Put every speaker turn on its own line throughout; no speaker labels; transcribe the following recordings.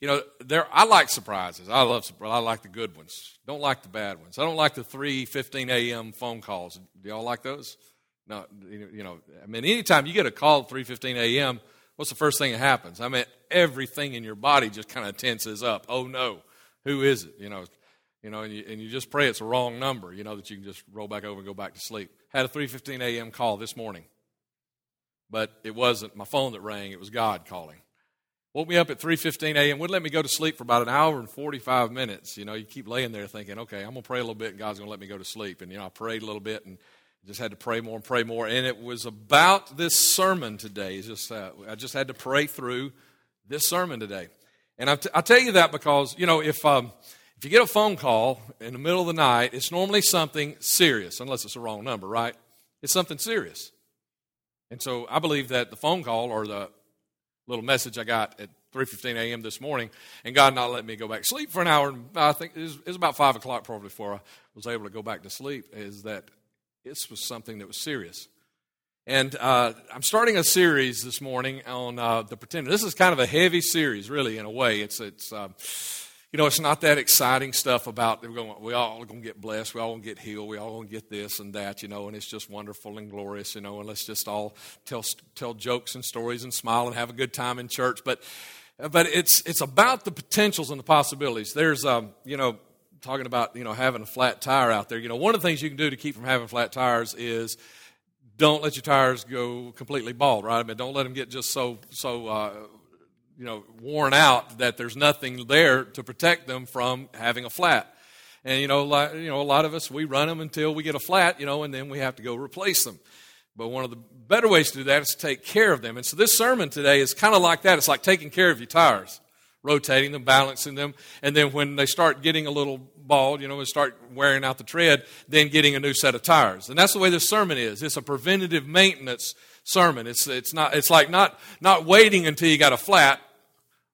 you know, there I like surprises. I love I like the good ones. Don't like the bad ones. I don't like the 3:15 a.m. phone calls. Do y'all like those? No, you know, I mean, anytime you get a call at 3:15 a.m., what's the first thing that happens? I mean, everything in your body just kind of tenses up. Oh no, who is it? You know, you know, and you, and you just pray it's a wrong number. You know that you can just roll back over and go back to sleep. Had a 3:15 a.m. call this morning, but it wasn't my phone that rang. It was God calling. Woke me up at 3:15 a.m. Wouldn't let me go to sleep for about an hour and 45 minutes. You know, you keep laying there thinking, okay, I'm gonna pray a little bit, and God's gonna let me go to sleep. And you know, I prayed a little bit and just had to pray more and pray more. And it was about this sermon today. Just uh, I just had to pray through this sermon today. And I, t- I tell you that because you know if um, if you get a phone call in the middle of the night, it's normally something serious, unless it's a wrong number, right? It's something serious. And so I believe that the phone call or the little message I got at 3.15 a.m. this morning, and God not letting me go back to sleep for an hour, and I think it was, it was about 5 o'clock probably before I was able to go back to sleep, is that this was something that was serious. And uh, I'm starting a series this morning on uh, the pretender. This is kind of a heavy series, really, in a way. It's, it's uh, you know, it's not that exciting stuff about we're going, we all going to get blessed, we all going to get healed, we all going to get this and that, you know, and it's just wonderful and glorious, you know, and let's just all tell tell jokes and stories and smile and have a good time in church. But but it's it's about the potentials and the possibilities. There's um, you know, talking about you know having a flat tire out there. You know, one of the things you can do to keep from having flat tires is don't let your tires go completely bald, right? I mean, don't let them get just so so uh, you know, worn out that there's nothing there to protect them from having a flat. And you know, like, you know, a lot of us we run them until we get a flat, you know, and then we have to go replace them. But one of the better ways to do that is to take care of them. And so this sermon today is kind of like that. It's like taking care of your tires, rotating them, balancing them, and then when they start getting a little bald, you know, and start wearing out the tread, then getting a new set of tires. And that's the way this sermon is. It's a preventative maintenance sermon. It's, it's, not, it's like not, not waiting until you got a flat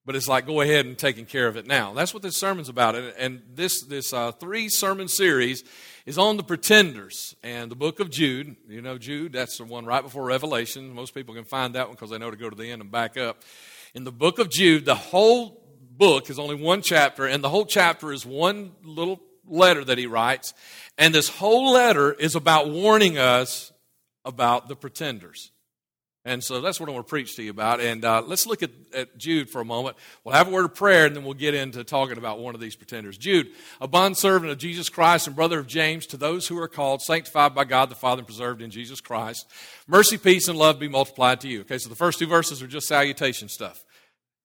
but it's like go ahead and taking care of it now. That's what this sermon's about. And, this, this uh, three sermon series is on the pretenders and the book of Jude. You know, Jude, that's the one right before Revelation. Most people can find that one because they know to go to the end and back up. In the book of Jude, the whole book is only one chapter, and the whole chapter is one little letter that he writes. And this whole letter is about warning us about the pretenders. And so that's what I want to preach to you about. And uh, let's look at, at, Jude for a moment. We'll have a word of prayer, and then we'll get into talking about one of these pretenders. Jude, a bondservant of Jesus Christ and brother of James, to those who are called, sanctified by God the Father, and preserved in Jesus Christ. Mercy, peace, and love be multiplied to you. Okay, so the first two verses are just salutation stuff.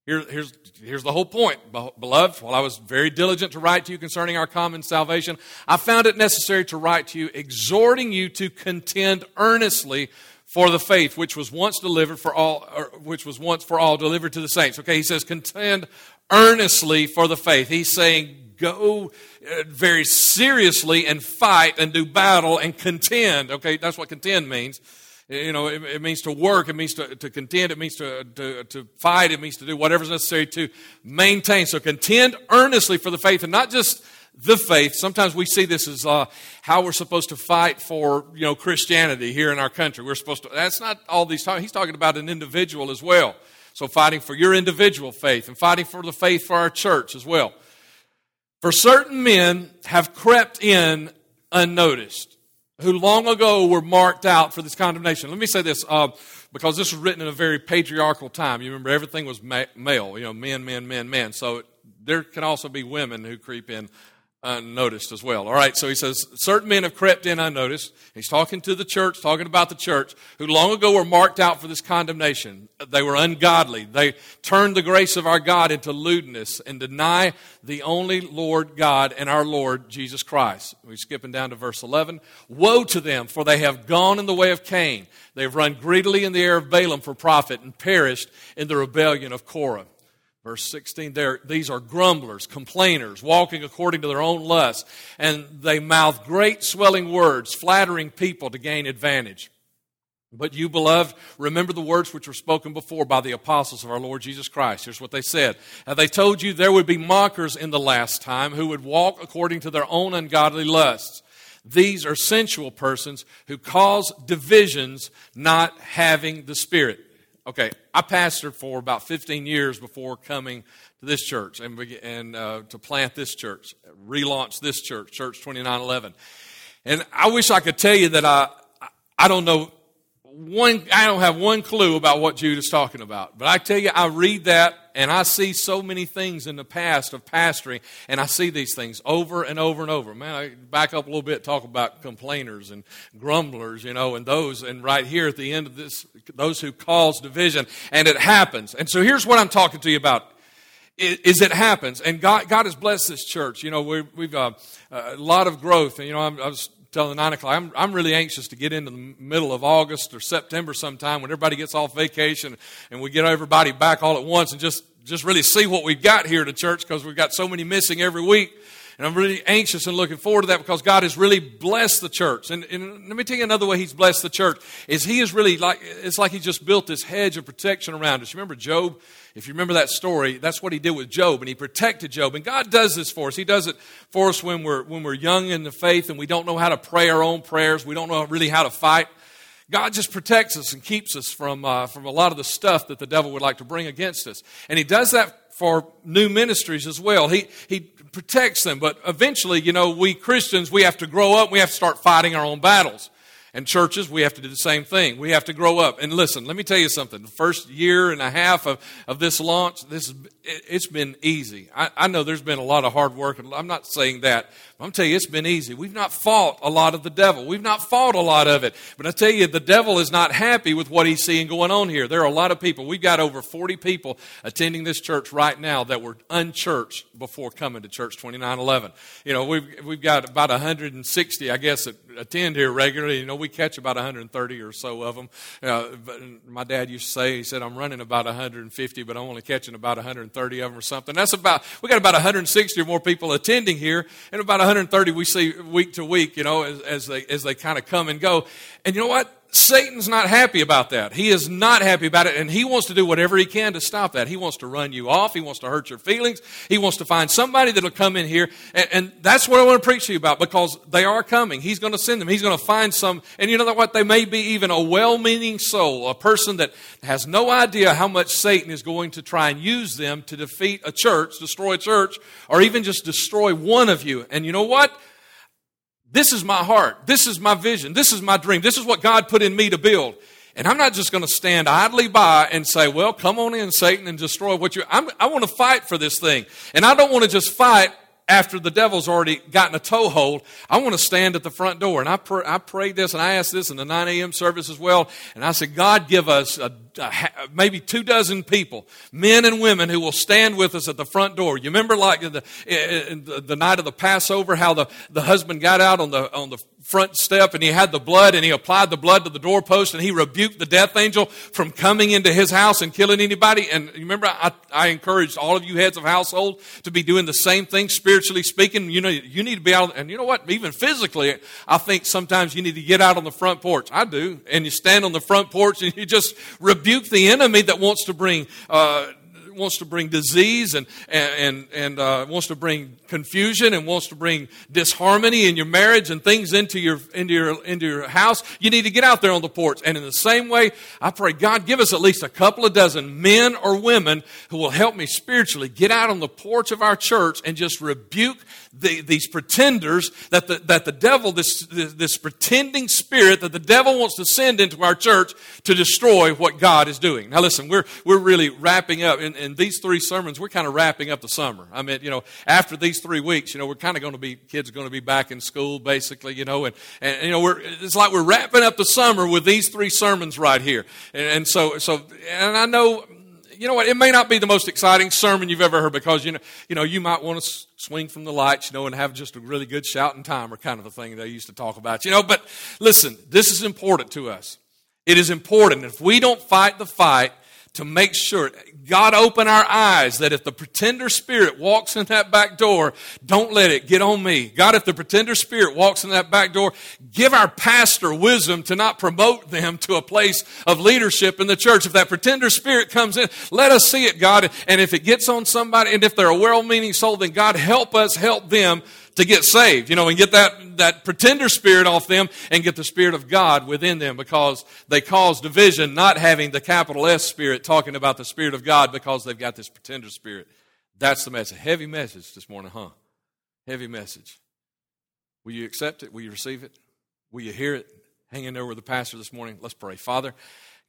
Here, here's, here's the whole point, beloved. While I was very diligent to write to you concerning our common salvation, I found it necessary to write to you, exhorting you to contend earnestly for the faith which was once delivered for all, which was once for all delivered to the saints. Okay, he says, contend earnestly for the faith. He's saying, go uh, very seriously and fight and do battle and contend. Okay, that's what contend means. You know, it, it means to work, it means to, to contend, it means to, to, to fight, it means to do whatever's necessary to maintain. So contend earnestly for the faith and not just the faith. Sometimes we see this as uh, how we're supposed to fight for you know Christianity here in our country. We're supposed to. That's not all these. He's talking about an individual as well. So fighting for your individual faith and fighting for the faith for our church as well. For certain men have crept in unnoticed, who long ago were marked out for this condemnation. Let me say this. Uh, because this was written in a very patriarchal time. You remember everything was ma- male, you know, men, men, men, men. So there can also be women who creep in unnoticed as well. All right, so he says, certain men have crept in unnoticed. He's talking to the church, talking about the church, who long ago were marked out for this condemnation. They were ungodly. They turned the grace of our God into lewdness and deny the only Lord God and our Lord Jesus Christ. We're skipping down to verse 11. Woe to them, for they have gone in the way of Cain. They have run greedily in the air of Balaam for profit and perished in the rebellion of Korah. Verse 16 there, these are grumblers, complainers, walking according to their own lusts, and they mouth great swelling words, flattering people to gain advantage. But you, beloved, remember the words which were spoken before by the apostles of our Lord Jesus Christ. Here's what they said. they told you there would be mockers in the last time who would walk according to their own ungodly lusts. These are sensual persons who cause divisions, not having the Spirit. Okay, I pastored for about 15 years before coming to this church and, and uh, to plant this church, relaunch this church, Church 2911. And I wish I could tell you that I, I don't know one, I don't have one clue about what Jude is talking about. But I tell you, I read that and I see so many things in the past of pastoring, and I see these things over and over and over. Man, I back up a little bit, talk about complainers and grumblers, you know, and those, and right here at the end of this, those who cause division, and it happens. And so here's what I'm talking to you about. Is it happens, and God, God has blessed this church. You know, we have uh, a lot of growth, and you know, I'm, I was telling the nine o'clock. I'm, I'm really anxious to get into the middle of August or September sometime when everybody gets off vacation and we get everybody back all at once and just, just really see what we've got here at church because we've got so many missing every week. And I'm really anxious and looking forward to that because God has really blessed the church. And, and, let me tell you another way He's blessed the church is He is really like it's like He just built this hedge of protection around us. You remember Job? If you remember that story, that's what He did with Job, and He protected Job. And God does this for us. He does it for us when we're when we're young in the faith and we don't know how to pray our own prayers. We don't know really how to fight. God just protects us and keeps us from, uh, from a lot of the stuff that the devil would like to bring against us. And he does that for new ministries as well. He, he protects them. But eventually, you know, we Christians, we have to grow up. We have to start fighting our own battles. And churches, we have to do the same thing. We have to grow up. And listen, let me tell you something. The first year and a half of, of this launch, this it's been easy. I, I know there's been a lot of hard work. I'm not saying that. I'm telling you, it's been easy. We've not fought a lot of the devil. We've not fought a lot of it. But I tell you, the devil is not happy with what he's seeing going on here. There are a lot of people. We've got over 40 people attending this church right now that were unchurched before coming to Church 2911. You know, we've, we've got about 160, I guess, that attend here regularly. You know, we catch about 130 or so of them. Uh, my dad used to say, he said, I'm running about 150, but I'm only catching about 130 of them or something. That's about, we got about 160 or more people attending here, and about 130 we see week to week, you know, as, as they, as they kind of come and go. And you know what? Satan's not happy about that. He is not happy about it, and he wants to do whatever he can to stop that. He wants to run you off. He wants to hurt your feelings. He wants to find somebody that'll come in here, and, and that's what I want to preach to you about because they are coming. He's going to send them. He's going to find some, and you know what? They may be even a well-meaning soul, a person that has no idea how much Satan is going to try and use them to defeat a church, destroy a church, or even just destroy one of you. And you know what? This is my heart. This is my vision. This is my dream. This is what God put in me to build. And I'm not just going to stand idly by and say, well, come on in, Satan, and destroy what you. I'm, I want to fight for this thing. And I don't want to just fight after the devil's already gotten a toehold, I want to stand at the front door. And I, pr- I prayed this and I asked this in the 9 a.m. service as well. And I said, God, give us a, a, maybe two dozen people, men and women, who will stand with us at the front door. You remember, like the, the, night of the Passover, how the, the husband got out on the, on the front step and he had the blood and he applied the blood to the doorpost and he rebuked the death angel from coming into his house and killing anybody. And you remember, I, I encouraged all of you heads of household to be doing the same thing, spiritually speaking. You know, you need to be out, and you know what? Even physically, I think sometimes you need to get out on the front porch. I do. And you stand on the front porch and you just rebuke the enemy that wants to bring, uh, wants to bring disease and, and, and uh, wants to bring confusion and wants to bring disharmony in your marriage and things into your, into, your, into your house, you need to get out there on the porch. And in the same way, I pray, God, give us at least a couple of dozen men or women who will help me spiritually get out on the porch of our church and just rebuke the, these pretenders that the, that the devil, this, this, pretending spirit that the devil wants to send into our church to destroy what God is doing. Now, listen, we're, we're really wrapping up in, in these three sermons, we're kind of wrapping up the summer. I mean, you know, after these three weeks, you know, we're kind of going to be, kids are going to be back in school, basically, you know, and, and you know, we're, it's like we're wrapping up the summer with these three sermons right here. And, and so, so, and I know, you know what? It may not be the most exciting sermon you've ever heard because you know, you know, you might want to swing from the lights, you know, and have just a really good shouting timer kind of a thing they used to talk about, you know. But listen, this is important to us. It is important. If we don't fight the fight, to make sure God open our eyes that if the pretender spirit walks in that back door, don't let it get on me. God, if the pretender spirit walks in that back door, give our pastor wisdom to not promote them to a place of leadership in the church. If that pretender spirit comes in, let us see it, God. And if it gets on somebody, and if they're a well-meaning soul, then God help us help them to get saved, you know, and get that, that pretender spirit off them and get the spirit of God within them because they cause division, not having the capital S spirit talking about the spirit of God because they've got this pretender spirit. That's the message. Heavy message this morning, huh? Heavy message. Will you accept it? Will you receive it? Will you hear it? Hang in there with the pastor this morning. Let's pray. Father,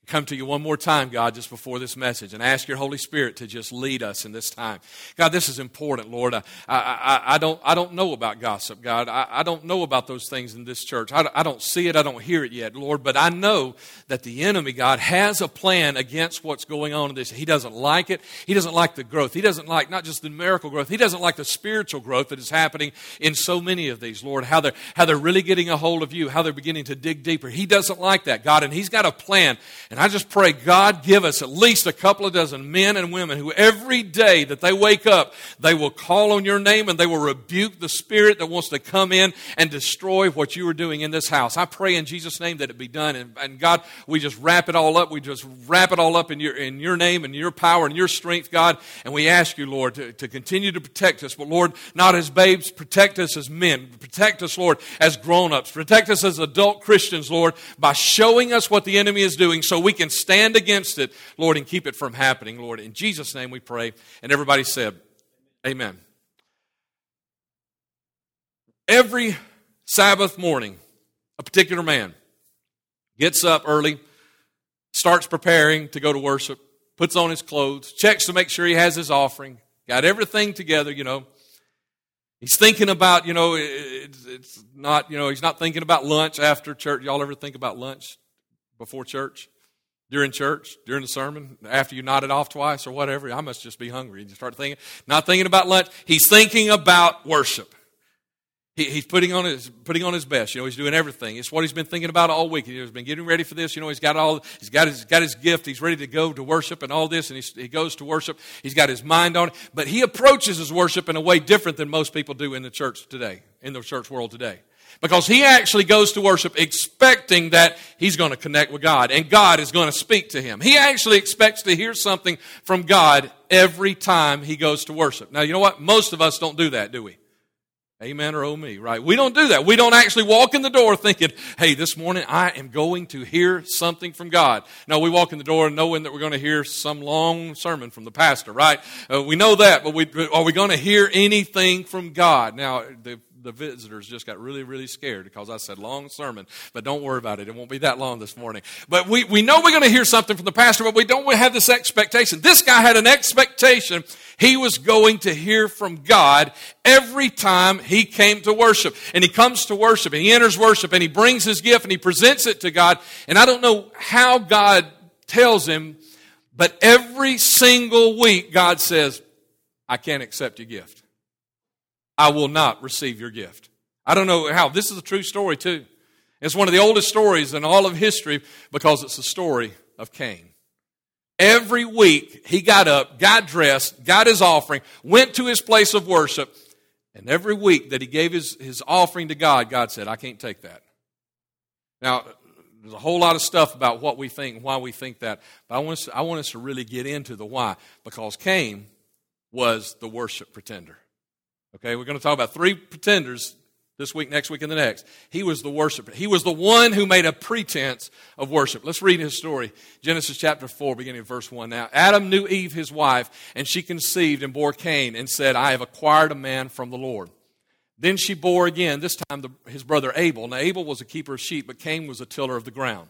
come to you one more time, God, just before this message and ask your Holy Spirit to just lead us in this time. God, this is important, Lord. I, I, I, don't, I don't know about gossip, God. I, I don't know about those things in this church. I, I don't see it. I don't hear it yet, Lord. But I know that the enemy, God, has a plan against what's going on in this. He doesn't like it. He doesn't like the growth. He doesn't like not just the numerical growth. He doesn't like the spiritual growth that is happening in so many of these, Lord. How they're, how they're really getting a hold of you, how they're beginning to dig deeper. He doesn't like that, God. And He's got a plan. And and I just pray, God, give us at least a couple of dozen men and women who every day that they wake up, they will call on your name and they will rebuke the spirit that wants to come in and destroy what you are doing in this house. I pray in Jesus' name that it be done. And, and God, we just wrap it all up. We just wrap it all up in your, in your name and your power and your strength, God. And we ask you, Lord, to, to continue to protect us. But Lord, not as babes, protect us as men. Protect us, Lord, as grown ups. Protect us as adult Christians, Lord, by showing us what the enemy is doing so we can stand against it, Lord, and keep it from happening, Lord. In Jesus' name we pray. And everybody said, Amen. Every Sabbath morning, a particular man gets up early, starts preparing to go to worship, puts on his clothes, checks to make sure he has his offering, got everything together, you know. He's thinking about, you know, it's, it's, not, you know, he's not thinking about lunch after church. Y'all ever think about lunch before church? During church, during the sermon, after you nodded off twice or whatever. I must just be hungry. And you start thinking, not thinking about lunch. He's thinking about worship. He, he's putting on his putting on his best. You know, he's doing everything. It's what he's been thinking about all week. He's been getting ready for this. You know, he's got all he's got his got his gift. He's ready to go to worship and all this, and he, he goes to worship. He's got his mind on it, but he approaches his worship in a way different than most people do in the church today, in the church world today. Because he actually goes to worship expecting that he's going to connect with God and God is going to speak to him. He actually expects to hear something from God every time he goes to worship. Now, you know what? Most of us don't do that, do we? Amen or oh me, right? We don't do that. We don't actually walk in the door thinking, hey, this morning I am going to hear something from God. No, we walk in the door knowing that we're going to hear some long sermon from the pastor, right? Uh, we know that, but we, are we going to hear anything from God? Now, the the visitors just got really, really scared because I said long sermon. But don't worry about it. It won't be that long this morning. But we, we know we're going to hear something from the pastor, but we don't have this expectation. This guy had an expectation. He was going to hear from God every time he came to worship. And he comes to worship and he enters worship and he brings his gift and he presents it to God. And I don't know how God tells him, but every single week God says, I can't accept your gift. I will not receive your gift. I don't know how. This is a true story, too. It's one of the oldest stories in all of history because it's the story of Cain. Every week he got up, got dressed, got his offering, went to his place of worship, and every week that he gave his, his offering to God, God said, I can't take that. Now, there's a whole lot of stuff about what we think and why we think that, but I want us, I want us to really get into the why because Cain was the worship pretender. Okay, we're going to talk about three pretenders this week, next week, and the next. He was the worshiper. He was the one who made a pretense of worship. Let's read his story. Genesis chapter 4, beginning of verse 1. Now, Adam knew Eve, his wife, and she conceived and bore Cain and said, I have acquired a man from the Lord. Then she bore again, this time the, his brother Abel. Now, Abel was a keeper of sheep, but Cain was a tiller of the ground.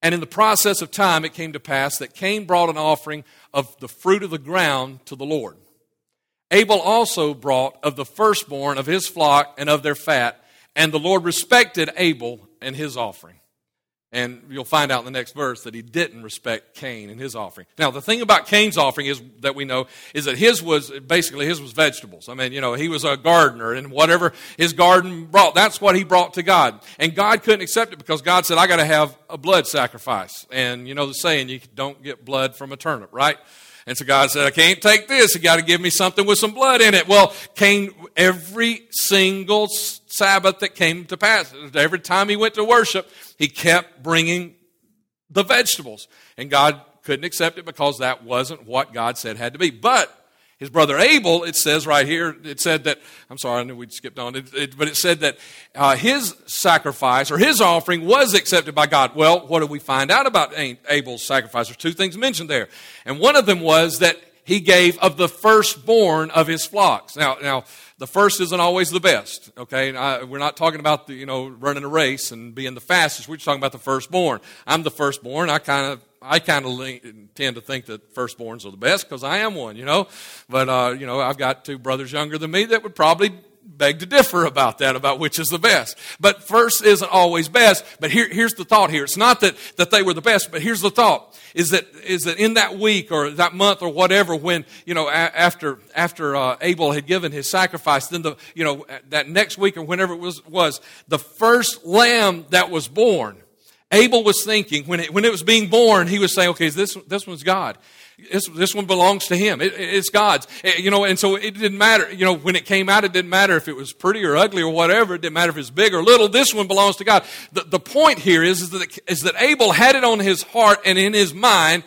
And in the process of time, it came to pass that Cain brought an offering of the fruit of the ground to the Lord. Abel also brought of the firstborn of his flock and of their fat, and the Lord respected Abel and his offering. And you'll find out in the next verse that he didn't respect Cain and his offering. Now, the thing about Cain's offering is that we know is that his was basically his was vegetables. I mean, you know, he was a gardener and whatever his garden brought, that's what he brought to God. And God couldn't accept it because God said, I got to have a blood sacrifice. And you know the saying, you don't get blood from a turnip, right? And so God said, I can't take this. You got to give me something with some blood in it. Well, Cain, every single Sabbath that came to pass, every time he went to worship, he kept bringing the vegetables. And God couldn't accept it because that wasn't what God said had to be. But His brother Abel, it says right here, it said that, I'm sorry, I knew we skipped on it, it but it said that uh, his sacrifice or his offering was accepted by God. Well, what do we find out about Abel's sacrifice? There's two things mentioned there. And one of them was that he gave of the firstborn of his flocks. Now, now, the first isn't always the best. Okay, I, we're not talking about the, you know running a race and being the fastest. We're just talking about the firstborn. I'm the firstborn. I kind of I kind of tend to think that firstborns are the best because I am one, you know. But uh, you know, I've got two brothers younger than me that would probably beg to differ about that, about which is the best. But first isn't always best. But here, here's the thought here. It's not that, that they were the best, but here's the thought. Is that, is that in that week or that month or whatever, when, you know, a, after, after uh, Abel had given his sacrifice, then the, you know, that next week or whenever it was, was the first lamb that was born, Abel was thinking, when it, when it was being born, he was saying, okay, this, this one's God. This, this one belongs to him. It, it's God's. Eh, you know, and so it didn't matter. You know, when it came out, it didn't matter if it was pretty or ugly or whatever. It didn't matter if it's big or little. This one belongs to God. The, the point here is, is, that, is that Abel had it on his heart and in his mind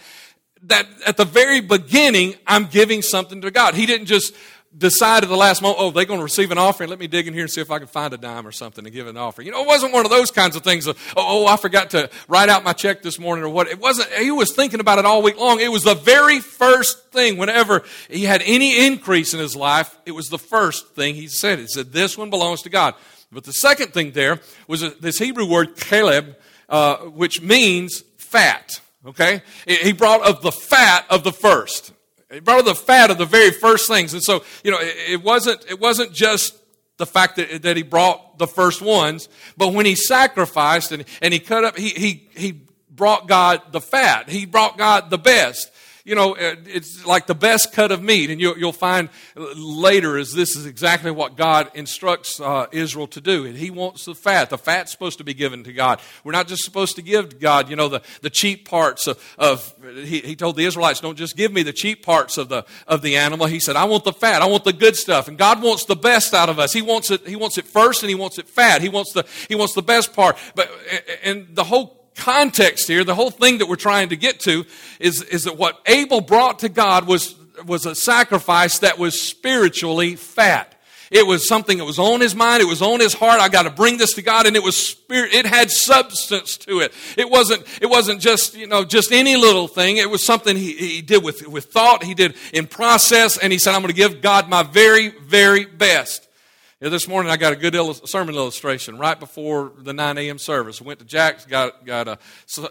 that at the very beginning, I'm giving something to God. He didn't just decide at the last moment, oh, they're going to receive an offering. Let me dig in here and see if I can find a dime or something to give an offering. You know, it wasn't one of those kinds of things of, oh, oh, I forgot to write out my check this morning or what. It wasn't, he was thinking about it all week long. It was the very first thing whenever he had any increase in his life. It was the first thing he said. He said, this one belongs to God. But the second thing there was this Hebrew word, Caleb, uh, which means fat. Okay? He brought of the fat of the first. He brought the fat of the very first things. And so, you know, it, wasn't, it wasn't just the fact that, that he brought the first ones, but when he sacrificed and, and he cut up, he, he, he brought God the fat. He brought God the best you know, uh, it's like the best cut of meat. And you'll, you'll find later is this is exactly what God instructs uh, Israel to do. And He wants the fat. The fat's supposed to be given to God. We're not just supposed to give to God, you know, the, the cheap parts of, of he, he told the Israelites, don't just give me the cheap parts of the, of the animal. He said, I want the fat. I want the good stuff. And God wants the best out of us. He wants it, he wants it first and he wants it fat. He wants the, he wants the best part. But, and the whole context here, the whole thing that we're trying to get to is, is that what Abel brought to God was, was a sacrifice that was spiritually fat. It was something that was on his mind. It was on his heart. I got to bring this to God. And it was spirit. It had substance to it. It wasn't, it wasn't just, you know, just any little thing. It was something he, he did with, with thought. He did in process. And he said, I'm going to give God my very, very best. This morning I got a good sermon illustration right before the 9 a.m. service. Went to Jack's, got, got a,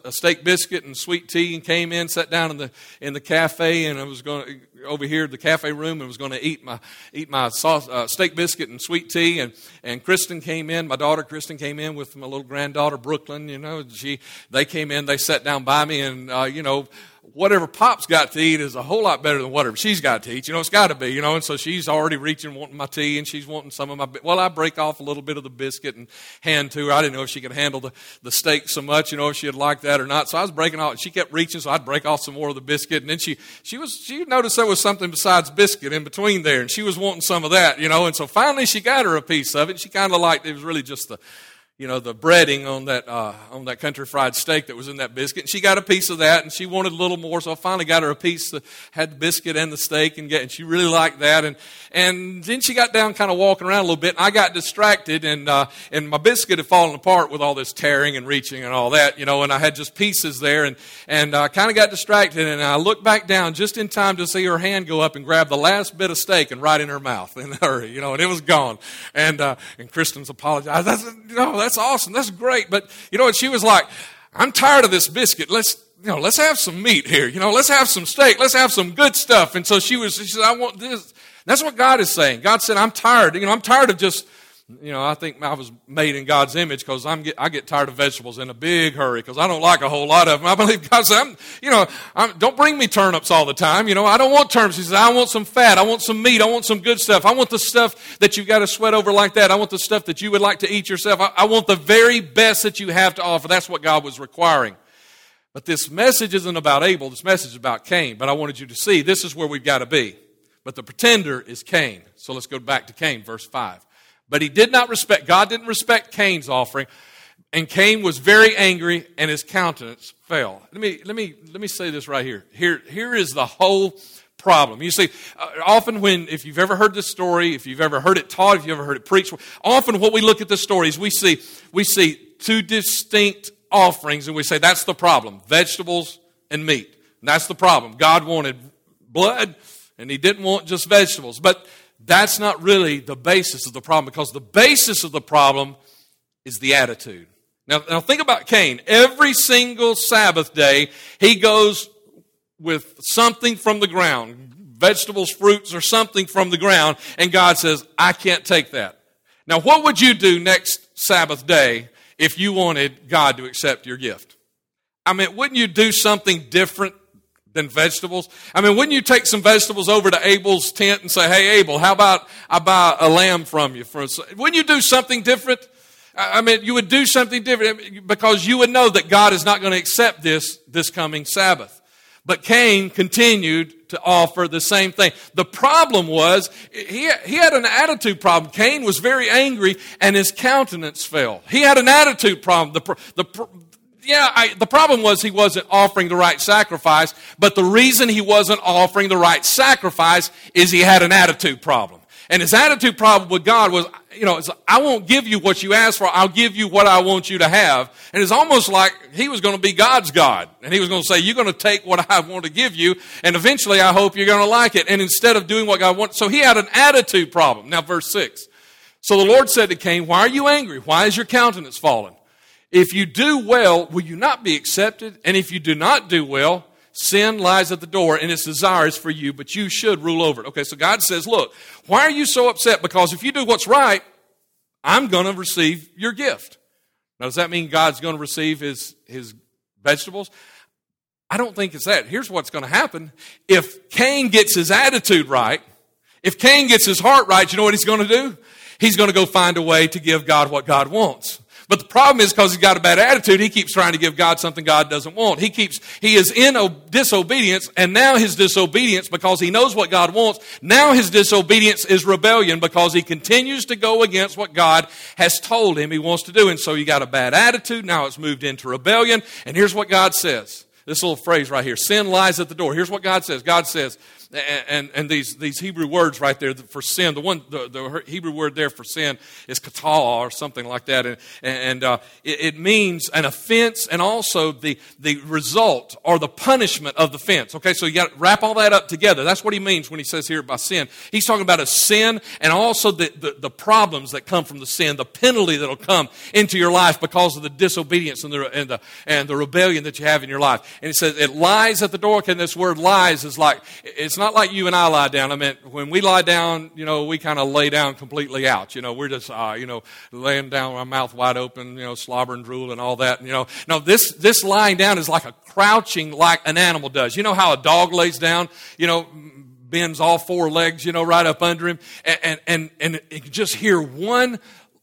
a, steak biscuit and sweet tea, and came in, sat down in the in the cafe, and I was going over here the cafe room and was going to eat my eat my sauce, uh, steak biscuit and sweet tea. And and Kristen came in, my daughter Kristen came in with my little granddaughter Brooklyn. You know, she they came in, they sat down by me, and uh, you know whatever Pop's got to eat is a whole lot better than whatever she's got to eat. You know, it's got to be, you know. And so she's already reaching, wanting my tea, and she's wanting some of my. Well, I break off a little bit of the biscuit and hand to her. I didn't know if she could handle the, the steak so much, you know, if she'd like that or not. So I was breaking off. She kept reaching, so I'd break off some more of the biscuit. And then she she was she noticed there was something besides biscuit in between there, and she was wanting some of that, you know. And so finally she got her a piece of it. She kind of liked it was really just the you know, the breading on that, uh, on that country fried steak that was in that biscuit. And she got a piece of that and she wanted a little more. So I finally got her a piece that had the biscuit and the steak and, get, and she really liked that. And, and then she got down kind of walking around a little bit and I got distracted and, uh, and my biscuit had fallen apart with all this tearing and reaching and all that, you know, and I had just pieces there and, and I kind of got distracted and I looked back down just in time to see her hand go up and grab the last bit of steak and right in her mouth in a hurry, you know, and it was gone. And, uh, and Kristen's apologized. That's, you know, that's awesome. That's great. But you know what? She was like, I'm tired of this biscuit. Let's, you know, let's have some meat here. You know, let's have some steak. Let's have some good stuff. And so she was, she said, I want this. That's what God is saying. God said, I'm tired. You know, I'm tired of just you know, I think I was made in God's image because I'm get, I get tired of vegetables in a big hurry because I don't like a whole lot of them. I believe God said, I'm, you know, I'm, don't bring me turnips all the time. You know, I don't want turnips. He says, I want some fat. I want some meat. I want some good stuff. I want the stuff that you've got to sweat over like that. I want the stuff that you would like to eat yourself. I, I want the very best that you have to offer. That's what God was requiring. But this message isn't about Abel. This message is about Cain. But I wanted you to see this is where we've got to be. But the pretender is Cain. So let's go back to Cain, verse 5. But he did not respect, God didn't respect Cain's offering. And Cain was very angry and his countenance fell. Let me, let me, let me say this right here. Here, here is the whole problem. You see, uh, often when, if you've ever heard this story, if you've ever heard it taught, if you've ever heard it preached, often what we look at the stories, we see, we see two distinct offerings and we say that's the problem vegetables and meat. And that's the problem. God wanted blood and he didn't want just vegetables. But that's not really the basis of the problem because the basis of the problem is the attitude. Now, now think about Cain. Every single Sabbath day, he goes with something from the ground vegetables, fruits, or something from the ground, and God says, I can't take that. Now, what would you do next Sabbath day if you wanted God to accept your gift? I mean, wouldn't you do something different than vegetables? I mean, wouldn't you take some vegetables over to Abel's tent and say, Hey, Abel, how about I buy a lamb from you? For wouldn't you do something different? I mean, you would do something different because you would know that God is not going to accept this this coming Sabbath. But Cain continued to offer the same thing. The problem was, he, he had an attitude problem. Cain was very angry and his countenance fell. He had an attitude problem. The, the, yeah, I, the problem was he wasn't offering the right sacrifice, but the reason he wasn't offering the right sacrifice is he had an attitude problem. And his attitude problem with God was, you know, I won't give you what you ask for. I'll give you what I want you to have. And it's almost like he was going to be God's God. And he was going to say, you're going to take what I want to give you. And eventually I hope you're going to like it. And instead of doing what God wants, so he had an attitude problem. Now, verse six. So the Lord said to Cain, why are you angry? Why is your countenance fallen? If you do well, will you not be accepted? And if you do not do well, Sin lies at the door and its desires for you, but you should rule over it. Okay, so God says, look, why are you so upset? Because if you do what's right, I'm going to receive your gift. Now, does that mean God's going to receive his, his vegetables? I don't think it's that. Here's what's going to happen. If Cain gets his attitude right, if Cain gets his heart right, you know what he's going to do? He's going to go find a way to give God what God wants. But the problem is because he's got a bad attitude, he keeps trying to give God something God doesn't want. He keeps, he is in disobedience, and now his disobedience, because he knows what God wants, now his disobedience is rebellion because he continues to go against what God has told him he wants to do. And so you got a bad attitude, now it's moved into rebellion, and here's what God says. This little phrase right here sin lies at the door. Here's what God says God says, and, and these, these Hebrew words right there for sin, the one, the, the Hebrew word there for sin is kata or something like that. And, and uh, it, it, means an offense and also the, the result or the punishment of the offense. Okay, so you got to wrap all that up together. That's what he means when he says here by sin. He's talking about a sin and also the, the, the problems that come from the sin, the penalty that'll come into your life because of the disobedience and the, and the, and the rebellion that you have in your life. And he says it lies at the door. And this word lies is like, it's it's not like you and I lie down. I mean, when we lie down, you know, we kind of lay down completely out. You know, we're just, uh, you know, laying down with our mouth wide open, you know, slobber and drool and all that. You know, no, this, this lying down is like a crouching like an animal does. You know how a dog lays down, you know, bends all four legs, you know, right up under him. And, and, and, and you just hear one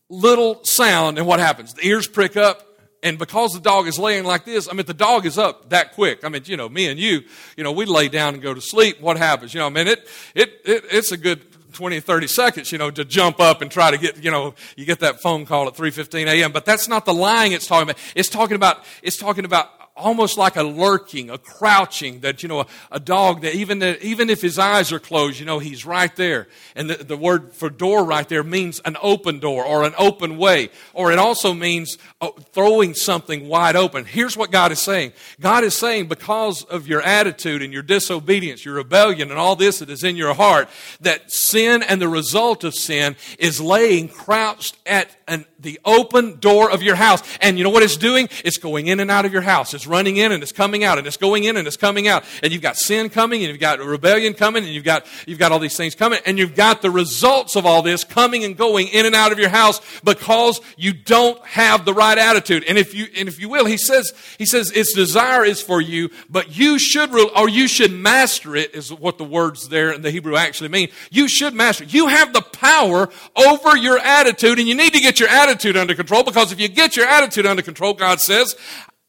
little sound and what happens? The ears prick up and because the dog is laying like this, I mean, the dog is up that quick. I mean, you know, me and you, you know, we lay down and go to sleep. What happens? You know, I mean, it, it, it it's a good 20, 30 seconds, you know, to jump up and try to get, you know, you get that phone call at 3.15 a.m. But that's not the lying it's talking about. It's talking about, it's talking about almost like a lurking, a crouching that, you know, a, a dog that even, even if his eyes are closed, you know, he's right there. And the, the word for door right there means an open door or an open way. Or it also means uh, throwing something wide open. Here's what God is saying. God is saying because of your attitude and your disobedience, your rebellion and all this that is in your heart, that sin and the result of sin is laying crouched at an, the open door of your house. And you know what it's doing? It's going in and out of your house. It's it's running in and it's coming out and it's going in and it's coming out. And you've got sin coming and you've got rebellion coming and you've got, you've got all these things coming and you've got the results of all this coming and going in and out of your house because you don't have the right attitude. And if you, and if you will, he says, he says its desire is for you, but you should rule or you should master it is what the words there in the Hebrew actually mean. You should master it. You have the power over your attitude and you need to get your attitude under control because if you get your attitude under control, God says,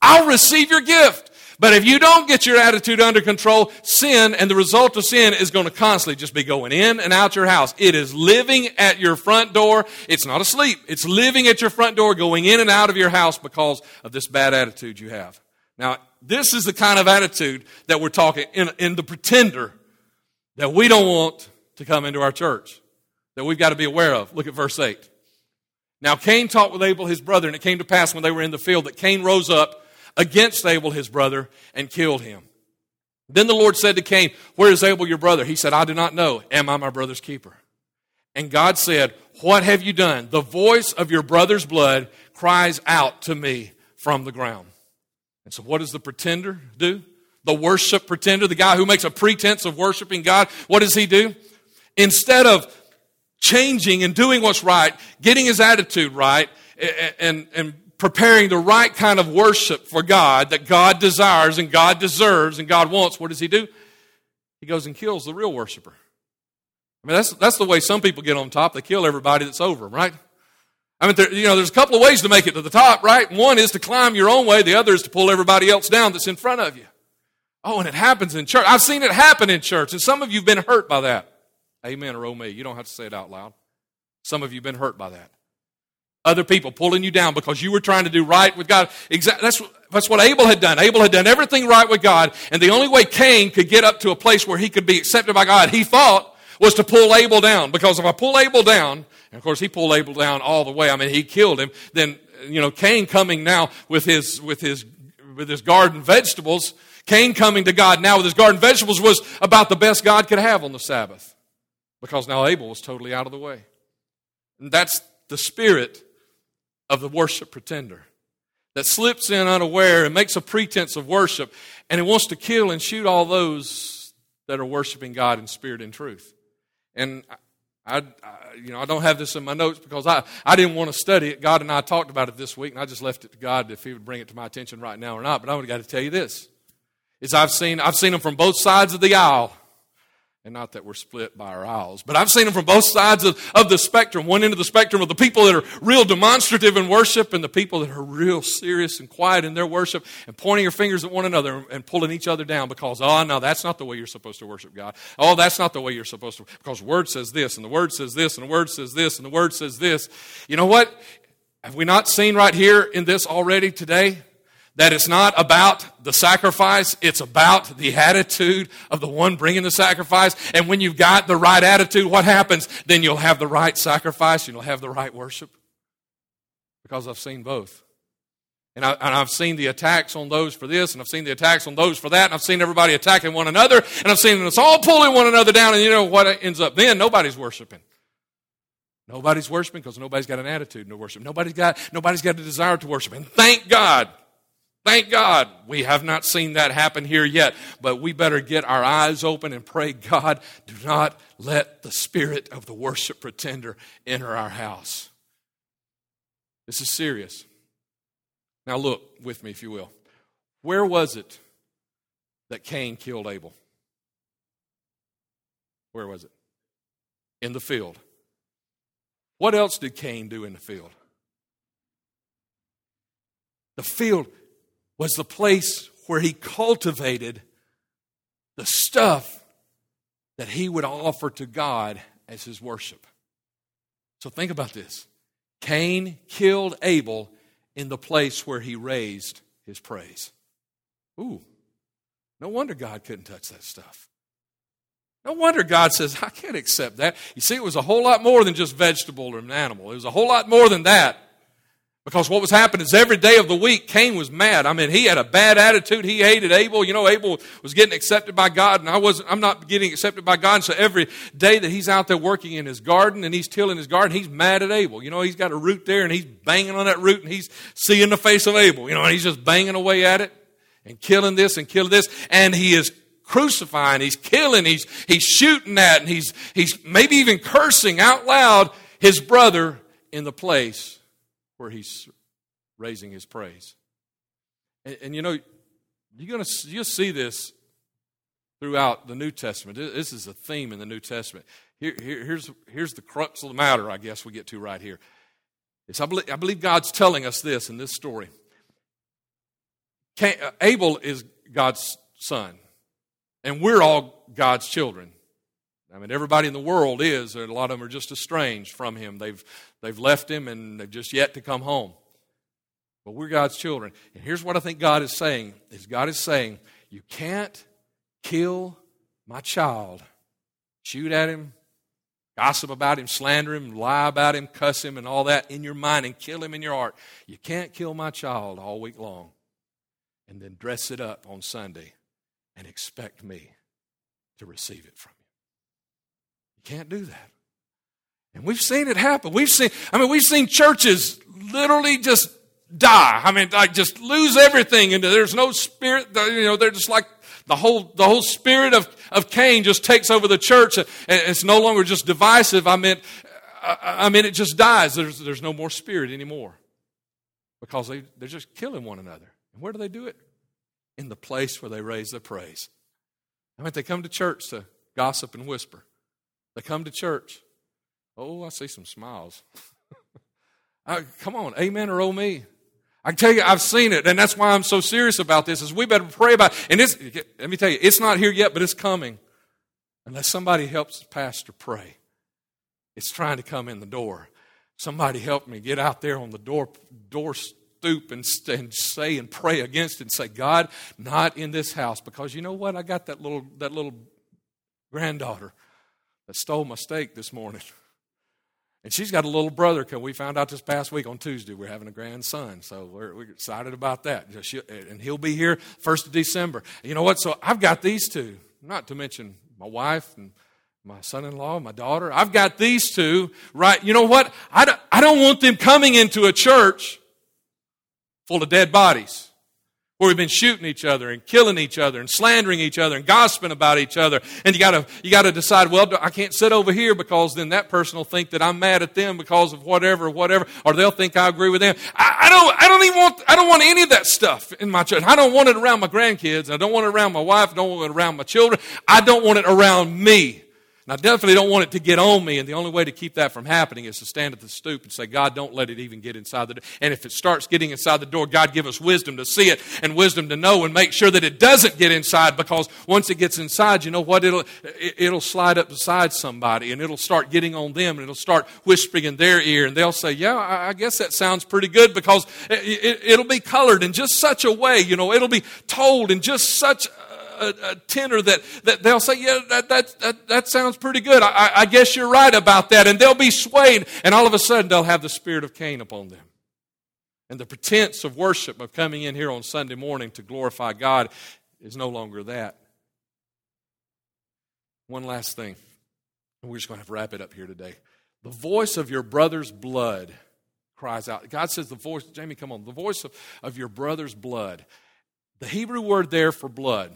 I'll receive your gift. But if you don't get your attitude under control, sin and the result of sin is going to constantly just be going in and out your house. It is living at your front door. It's not asleep. It's living at your front door, going in and out of your house because of this bad attitude you have. Now, this is the kind of attitude that we're talking in, in the pretender that we don't want to come into our church, that we've got to be aware of. Look at verse 8. Now Cain talked with Abel his brother, and it came to pass when they were in the field that Cain rose up against Abel his brother and killed him. Then the Lord said to Cain, Where is Abel your brother? He said, I do not know. Am I my brother's keeper? And God said, What have you done? The voice of your brother's blood cries out to me from the ground. And so, what does the pretender do? The worship pretender, the guy who makes a pretense of worshiping God, what does he do? Instead of changing and doing what's right, getting his attitude right, and, and preparing the right kind of worship for God that God desires and God deserves and God wants, what does he do? He goes and kills the real worshiper. I mean, that's, that's the way some people get on top. They kill everybody that's over them, right? I mean, there, you know, there's a couple of ways to make it to the top, right? One is to climb your own way. The other is to pull everybody else down that's in front of you. Oh, and it happens in church. I've seen it happen in church, and some of you have been hurt by that. Amen or oh me. You don't have to say it out loud. Some of you have been hurt by that. Other people pulling you down because you were trying to do right with God. Exactly. That's, that's what Abel had done. Abel had done everything right with God, and the only way Cain could get up to a place where he could be accepted by God, he thought, was to pull Abel down. Because if I pull Abel down, and of course he pulled Abel down all the way, I mean, he killed him, then, you know, Cain coming now with his, with his, with his garden vegetables, Cain coming to God now with his garden vegetables was about the best God could have on the Sabbath because now Abel was totally out of the way. And that's the spirit of the worship pretender that slips in unaware and makes a pretense of worship, and it wants to kill and shoot all those that are worshiping God in spirit and truth. And I, I, you know, I don't have this in my notes because I, I didn't want to study it. God and I talked about it this week, and I just left it to God if He would bring it to my attention right now or not. But I've got to tell you this: is I've seen I've seen them from both sides of the aisle and not that we're split by our aisles, but I've seen them from both sides of, of the spectrum. One end of the spectrum of the people that are real demonstrative in worship and the people that are real serious and quiet in their worship and pointing your fingers at one another and pulling each other down because, oh, no, that's not the way you're supposed to worship God. Oh, that's not the way you're supposed to, because the Word says this, and the Word says this, and the Word says this, and the Word says this. You know what? Have we not seen right here in this already today? That it's not about the sacrifice, it's about the attitude of the one bringing the sacrifice. And when you've got the right attitude, what happens? Then you'll have the right sacrifice and you'll have the right worship. Because I've seen both. And, I, have seen the attacks on those for this, and I've seen the attacks on those for that, and I've seen everybody attacking one another, and I've seen us all pulling one another down, and you know what ends up then? Nobody's worshiping. Nobody's worshiping because nobody's got an attitude to worship. Nobody's got, nobody's got a desire to worship. And thank God Thank God we have not seen that happen here yet, but we better get our eyes open and pray, God, do not let the spirit of the worship pretender enter our house. This is serious. Now, look with me, if you will. Where was it that Cain killed Abel? Where was it? In the field. What else did Cain do in the field? The field was the place where he cultivated the stuff that he would offer to God as his worship. So think about this Cain killed Abel in the place where he raised his praise. Ooh, no wonder God couldn't touch that stuff. No wonder God says, I can't accept that. You see, it was a whole lot more than just vegetable or an animal. It was a whole lot more than that. Because what was happening is every day of the week, Cain was mad. I mean, he had a bad attitude. He hated Abel. You know, Abel was getting accepted by God, and I wasn't, I'm not getting accepted by God. And so every day that he's out there working in his garden and he's tilling his garden, he's mad at Abel. You know, he's got a root there and he's banging on that root and he's seeing the face of Abel. You know, and he's just banging away at it and killing this and killing this. And he is crucifying, he's killing, he's, he's shooting at, and he's, he's maybe even cursing out loud his brother in the place where he's raising his praise. And, and you know, you're going to you'll see this throughout the New Testament. This is a theme in the New Testament. Here, here, here's, here's the crux of the matter, I guess we get to right here. It's, I, believe, I believe God's telling us this in this story. Uh, Abel is God's son, and we're all God's children. I mean, everybody in the world is, a lot of them are just estranged from him. They've, they've left him and they've just yet to come home. But we're God's children. And here's what I think God is saying is God is saying, you can't kill my child shoot at him, gossip about him, slander him, lie about him, cuss him, and all that in your mind and kill him in your heart. You can't kill my child all week long and then dress it up on Sunday and expect me to receive it from can't do that. And we've seen it happen. We've seen, I mean, we've seen churches literally just die. I mean, like just lose everything and there's no spirit, you know, they're just like the whole, the whole spirit of, of Cain just takes over the church and it's no longer just divisive. I mean, I mean, it just dies. There's, there's no more spirit anymore because they, they're just killing one another. And where do they do it? In the place where they raise their praise. I mean, they come to church to gossip and whisper. They come to church. Oh, I see some smiles. come on, amen or oh me. I tell you, I've seen it, and that's why I'm so serious about this. Is we better pray about. It. And it's, let me tell you, it's not here yet, but it's coming. Unless somebody helps the pastor pray, it's trying to come in the door. Somebody help me get out there on the door door stoop and, and say and pray against it and say, God, not in this house, because you know what? I got that little that little granddaughter that stole my steak this morning. And she's got a little brother. Cause we found out this past week on Tuesday we're having a grandson, so we're, we're excited about that. And he'll be here first of December. You know what? So I've got these two, not to mention my wife and my son-in-law, my daughter. I've got these two, right? You know what? I don't, I don't want them coming into a church full of dead bodies where we've been shooting each other and killing each other and slandering each other and gossiping about each other. And you gotta, you gotta decide, well, I can't sit over here because then that person will think that I'm mad at them because of whatever, whatever, or they'll think I agree with them. I, I don't, I don't even want, I don't want any of that stuff in my church. I don't want it around my grandkids. I don't want it around my wife. I don't want it around my children. I don't want it around me. And I definitely don't want it to get on me. And the only way to keep that from happening is to stand at the stoop and say, God, don't let it even get inside the door. And if it starts getting inside the door, God, give us wisdom to see it and wisdom to know and make sure that it doesn't get inside because once it gets inside, you know what? It'll, it'll slide up beside somebody and it'll start getting on them and it'll start whispering in their ear. And they'll say, Yeah, I guess that sounds pretty good because it'll be colored in just such a way. You know, it'll be told in just such a, a tenor that, that they'll say, Yeah, that, that, that, that sounds pretty good. I, I guess you're right about that. And they'll be swayed, and all of a sudden they'll have the spirit of Cain upon them. And the pretense of worship, of coming in here on Sunday morning to glorify God, is no longer that. One last thing. We're just going to have to wrap it up here today. The voice of your brother's blood cries out. God says, The voice, Jamie, come on, the voice of, of your brother's blood. The Hebrew word there for blood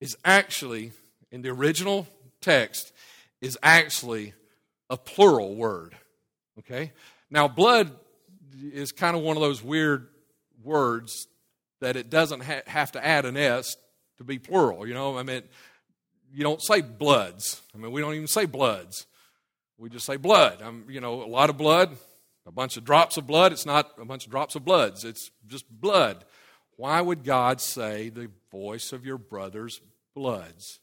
is actually, in the original text, is actually a plural word. Okay? Now, blood is kind of one of those weird words that it doesn't ha- have to add an S to be plural. You know, I mean, you don't say bloods. I mean, we don't even say bloods. We just say blood. I'm, you know, a lot of blood, a bunch of drops of blood. It's not a bunch of drops of bloods. It's just blood. Why would God say the voice of your brother's bloods?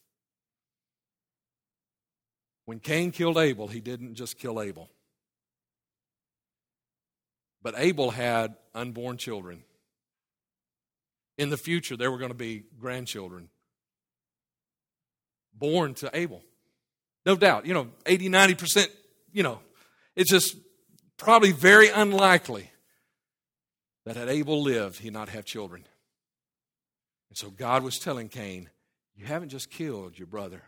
When Cain killed Abel, he didn't just kill Abel. But Abel had unborn children. In the future, there were going to be grandchildren born to Abel. No doubt. You know, 80, 90%, you know, it's just probably very unlikely that had Abel lived, he'd not have children. And so God was telling Cain, You haven't just killed your brother,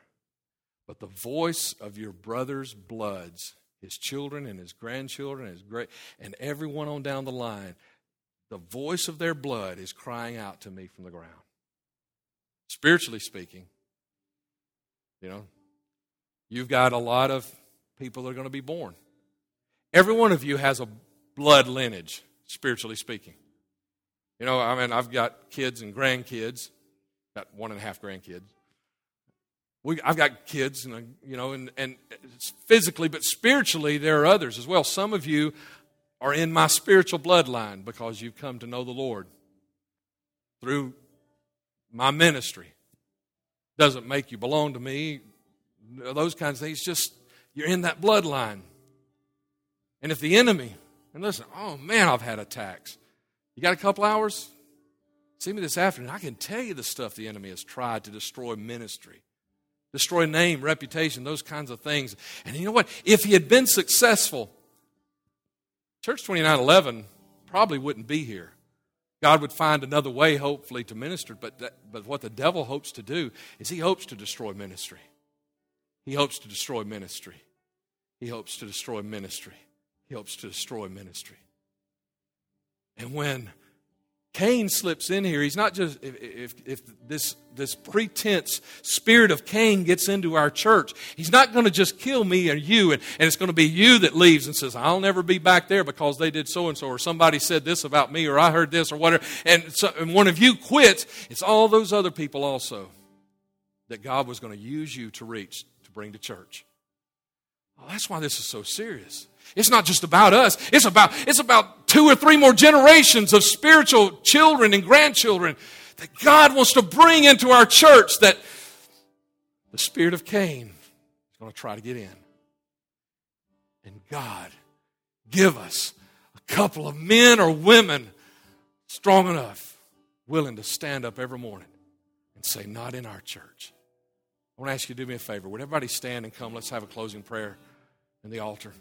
but the voice of your brother's bloods, his children and his grandchildren, his great, and everyone on down the line, the voice of their blood is crying out to me from the ground. Spiritually speaking, you know, you've got a lot of people that are going to be born. Every one of you has a blood lineage spiritually speaking. You know, I mean, I've got kids and grandkids, got one and a half grandkids. We, I've got kids, and uh, you know, and, and physically, but spiritually, there are others as well. Some of you are in my spiritual bloodline because you've come to know the Lord through my ministry. Doesn't make you belong to me, those kinds of things. Just you're in that bloodline. And if the enemy and listen, oh man, I've had attacks. You got a couple hours? See me this afternoon. I can tell you the stuff the enemy has tried to destroy ministry destroy name, reputation, those kinds of things. And you know what? If he had been successful, Church 2911 probably wouldn't be here. God would find another way, hopefully, to minister. But, that, but what the devil hopes to do is he hopes to destroy ministry. He hopes to destroy ministry. He hopes to destroy ministry. He hopes to destroy ministry. And when Cain slips in here. He's not just, if, if, if, this, this pretense spirit of Cain gets into our church, he's not going to just kill me or you, and, and it's going to be you that leaves and says, I'll never be back there because they did so and so, or somebody said this about me, or I heard this, or whatever. And, so, and one of you quits. It's all those other people also that God was going to use you to reach, to bring to church. Well, that's why this is so serious. It's not just about us. It's about, it's about two or three more generations of spiritual children and grandchildren that God wants to bring into our church that the spirit of Cain is going to try to get in. And God, give us a couple of men or women strong enough, willing to stand up every morning and say, Not in our church. I want to ask you to do me a favor. Would everybody stand and come? Let's have a closing prayer in the altar.